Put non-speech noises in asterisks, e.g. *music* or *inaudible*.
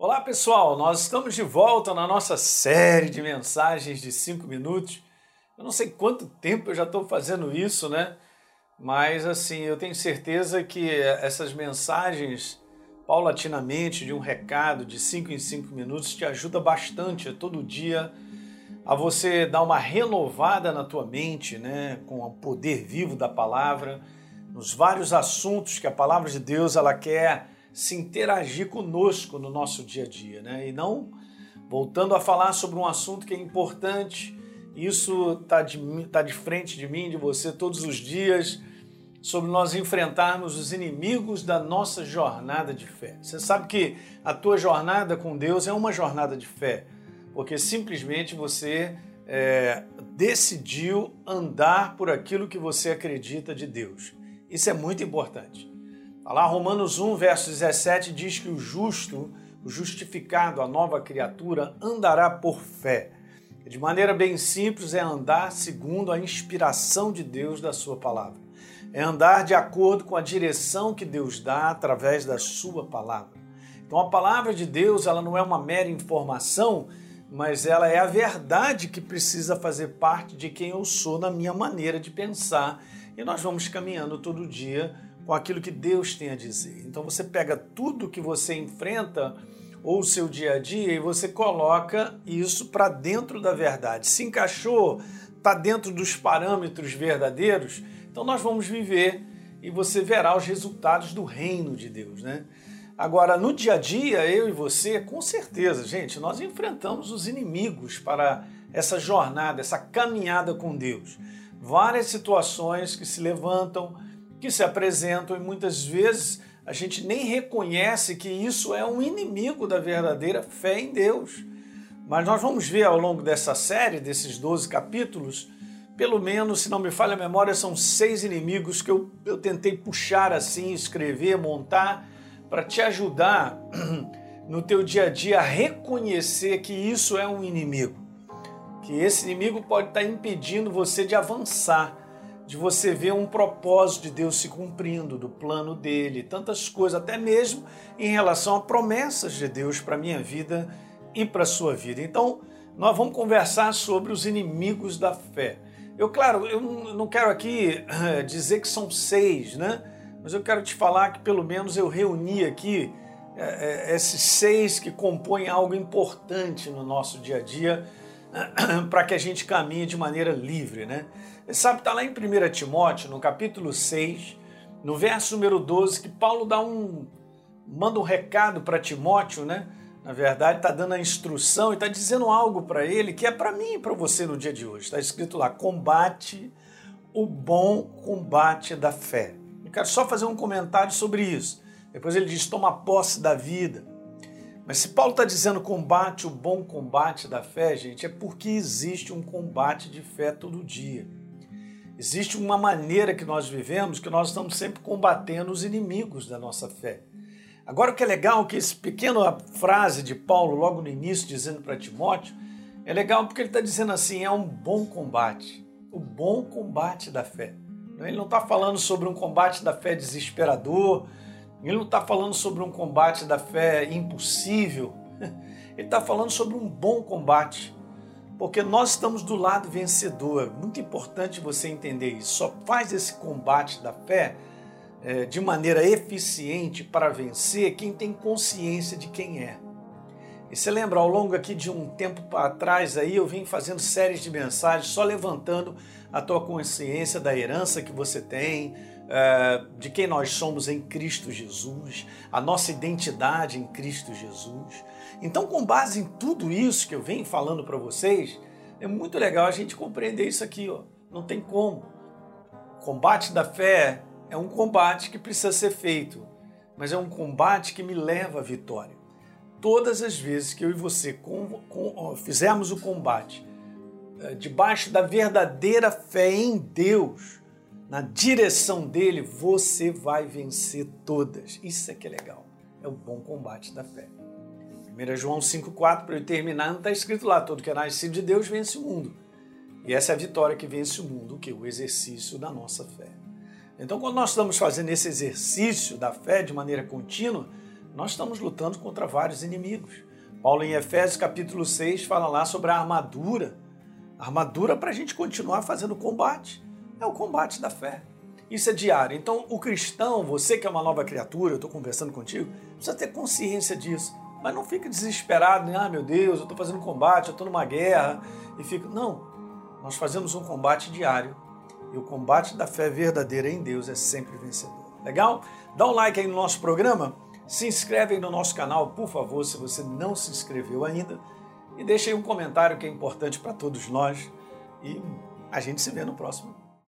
Olá pessoal, nós estamos de volta na nossa série de mensagens de 5 minutos. Eu não sei quanto tempo eu já estou fazendo isso, né? Mas assim, eu tenho certeza que essas mensagens paulatinamente de um recado de 5 em 5 minutos te ajuda bastante todo dia a você dar uma renovada na tua mente, né, com o poder vivo da palavra, nos vários assuntos que a palavra de Deus ela quer se interagir conosco no nosso dia a dia, né? E não voltando a falar sobre um assunto que é importante, isso está de, tá de frente de mim, de você todos os dias, sobre nós enfrentarmos os inimigos da nossa jornada de fé. Você sabe que a tua jornada com Deus é uma jornada de fé, porque simplesmente você é, decidiu andar por aquilo que você acredita de Deus. Isso é muito importante. Lá Romanos 1, verso 17 diz que o justo, o justificado, a nova criatura, andará por fé. De maneira bem simples, é andar segundo a inspiração de Deus da Sua palavra. É andar de acordo com a direção que Deus dá através da Sua palavra. Então, a palavra de Deus ela não é uma mera informação, mas ela é a verdade que precisa fazer parte de quem eu sou na minha maneira de pensar. E nós vamos caminhando todo dia com aquilo que Deus tem a dizer. Então você pega tudo que você enfrenta ou o seu dia a dia e você coloca isso para dentro da verdade. Se encaixou, está dentro dos parâmetros verdadeiros, então nós vamos viver e você verá os resultados do reino de Deus, né? Agora, no dia a dia, eu e você, com certeza, gente, nós enfrentamos os inimigos para essa jornada, essa caminhada com Deus. Várias situações que se levantam, que se apresentam e muitas vezes a gente nem reconhece que isso é um inimigo da verdadeira fé em Deus. Mas nós vamos ver ao longo dessa série, desses 12 capítulos, pelo menos, se não me falha a memória, são seis inimigos que eu, eu tentei puxar assim, escrever, montar, para te ajudar *clears throat* no teu dia a dia a reconhecer que isso é um inimigo. Que esse inimigo pode estar impedindo você de avançar de você ver um propósito de Deus se cumprindo, do plano dele, tantas coisas, até mesmo em relação a promessas de Deus para a minha vida e para a sua vida. Então, nós vamos conversar sobre os inimigos da fé. Eu, claro, eu não quero aqui eh, dizer que são seis, né? Mas eu quero te falar que pelo menos eu reuni aqui é, esses seis que compõem algo importante no nosso dia a dia *clears throat* para que a gente caminhe de maneira livre, né? Sabe, está lá em 1 Timóteo, no capítulo 6, no verso número 12, que Paulo dá um. manda um recado para Timóteo, né? Na verdade, está dando a instrução e está dizendo algo para ele que é para mim e para você no dia de hoje. Está escrito lá: combate o bom combate da fé. Eu quero só fazer um comentário sobre isso. Depois ele diz: toma posse da vida. Mas se Paulo está dizendo combate o bom combate da fé, gente, é porque existe um combate de fé todo dia. Existe uma maneira que nós vivemos que nós estamos sempre combatendo os inimigos da nossa fé. Agora o que é legal é que essa pequena frase de Paulo logo no início dizendo para Timóteo é legal porque ele está dizendo assim é um bom combate, o bom combate da fé. Ele não está falando sobre um combate da fé desesperador, ele não está falando sobre um combate da fé impossível, *laughs* ele está falando sobre um bom combate porque nós estamos do lado vencedor. Muito importante você entender isso. Só faz esse combate da fé é, de maneira eficiente para vencer quem tem consciência de quem é. E você lembra, ao longo aqui de um tempo atrás, aí eu vim fazendo séries de mensagens só levantando a tua consciência da herança que você tem, é, de quem nós somos em Cristo Jesus, a nossa identidade em Cristo Jesus. Então, com base em tudo isso que eu venho falando para vocês, é muito legal a gente compreender isso aqui. Ó. Não tem como. O combate da fé é um combate que precisa ser feito, mas é um combate que me leva à vitória. Todas as vezes que eu e você com, com, fizermos o combate é, debaixo da verdadeira fé em Deus, na direção dele, você vai vencer todas. Isso é que é legal. É o bom combate da fé. 1 João 5,4, para eu terminar, não está escrito lá: todo que é nascido de Deus vence o mundo. E essa é a vitória que vence o mundo, o que? O exercício da nossa fé. Então, quando nós estamos fazendo esse exercício da fé de maneira contínua, nós estamos lutando contra vários inimigos. Paulo, em Efésios capítulo 6, fala lá sobre a armadura. Armadura para a gente continuar fazendo combate. É o combate da fé. Isso é diário. Então, o cristão, você que é uma nova criatura, eu estou conversando contigo, precisa ter consciência disso. Mas não fique desesperado, né? ah, meu Deus, eu estou fazendo combate, eu estou numa guerra, e fica. Não. Nós fazemos um combate diário. E o combate da fé verdadeira em Deus é sempre vencedor. Legal? Dá um like aí no nosso programa, se inscreve aí no nosso canal, por favor, se você não se inscreveu ainda, e deixa aí um comentário que é importante para todos nós. E a gente se vê no próximo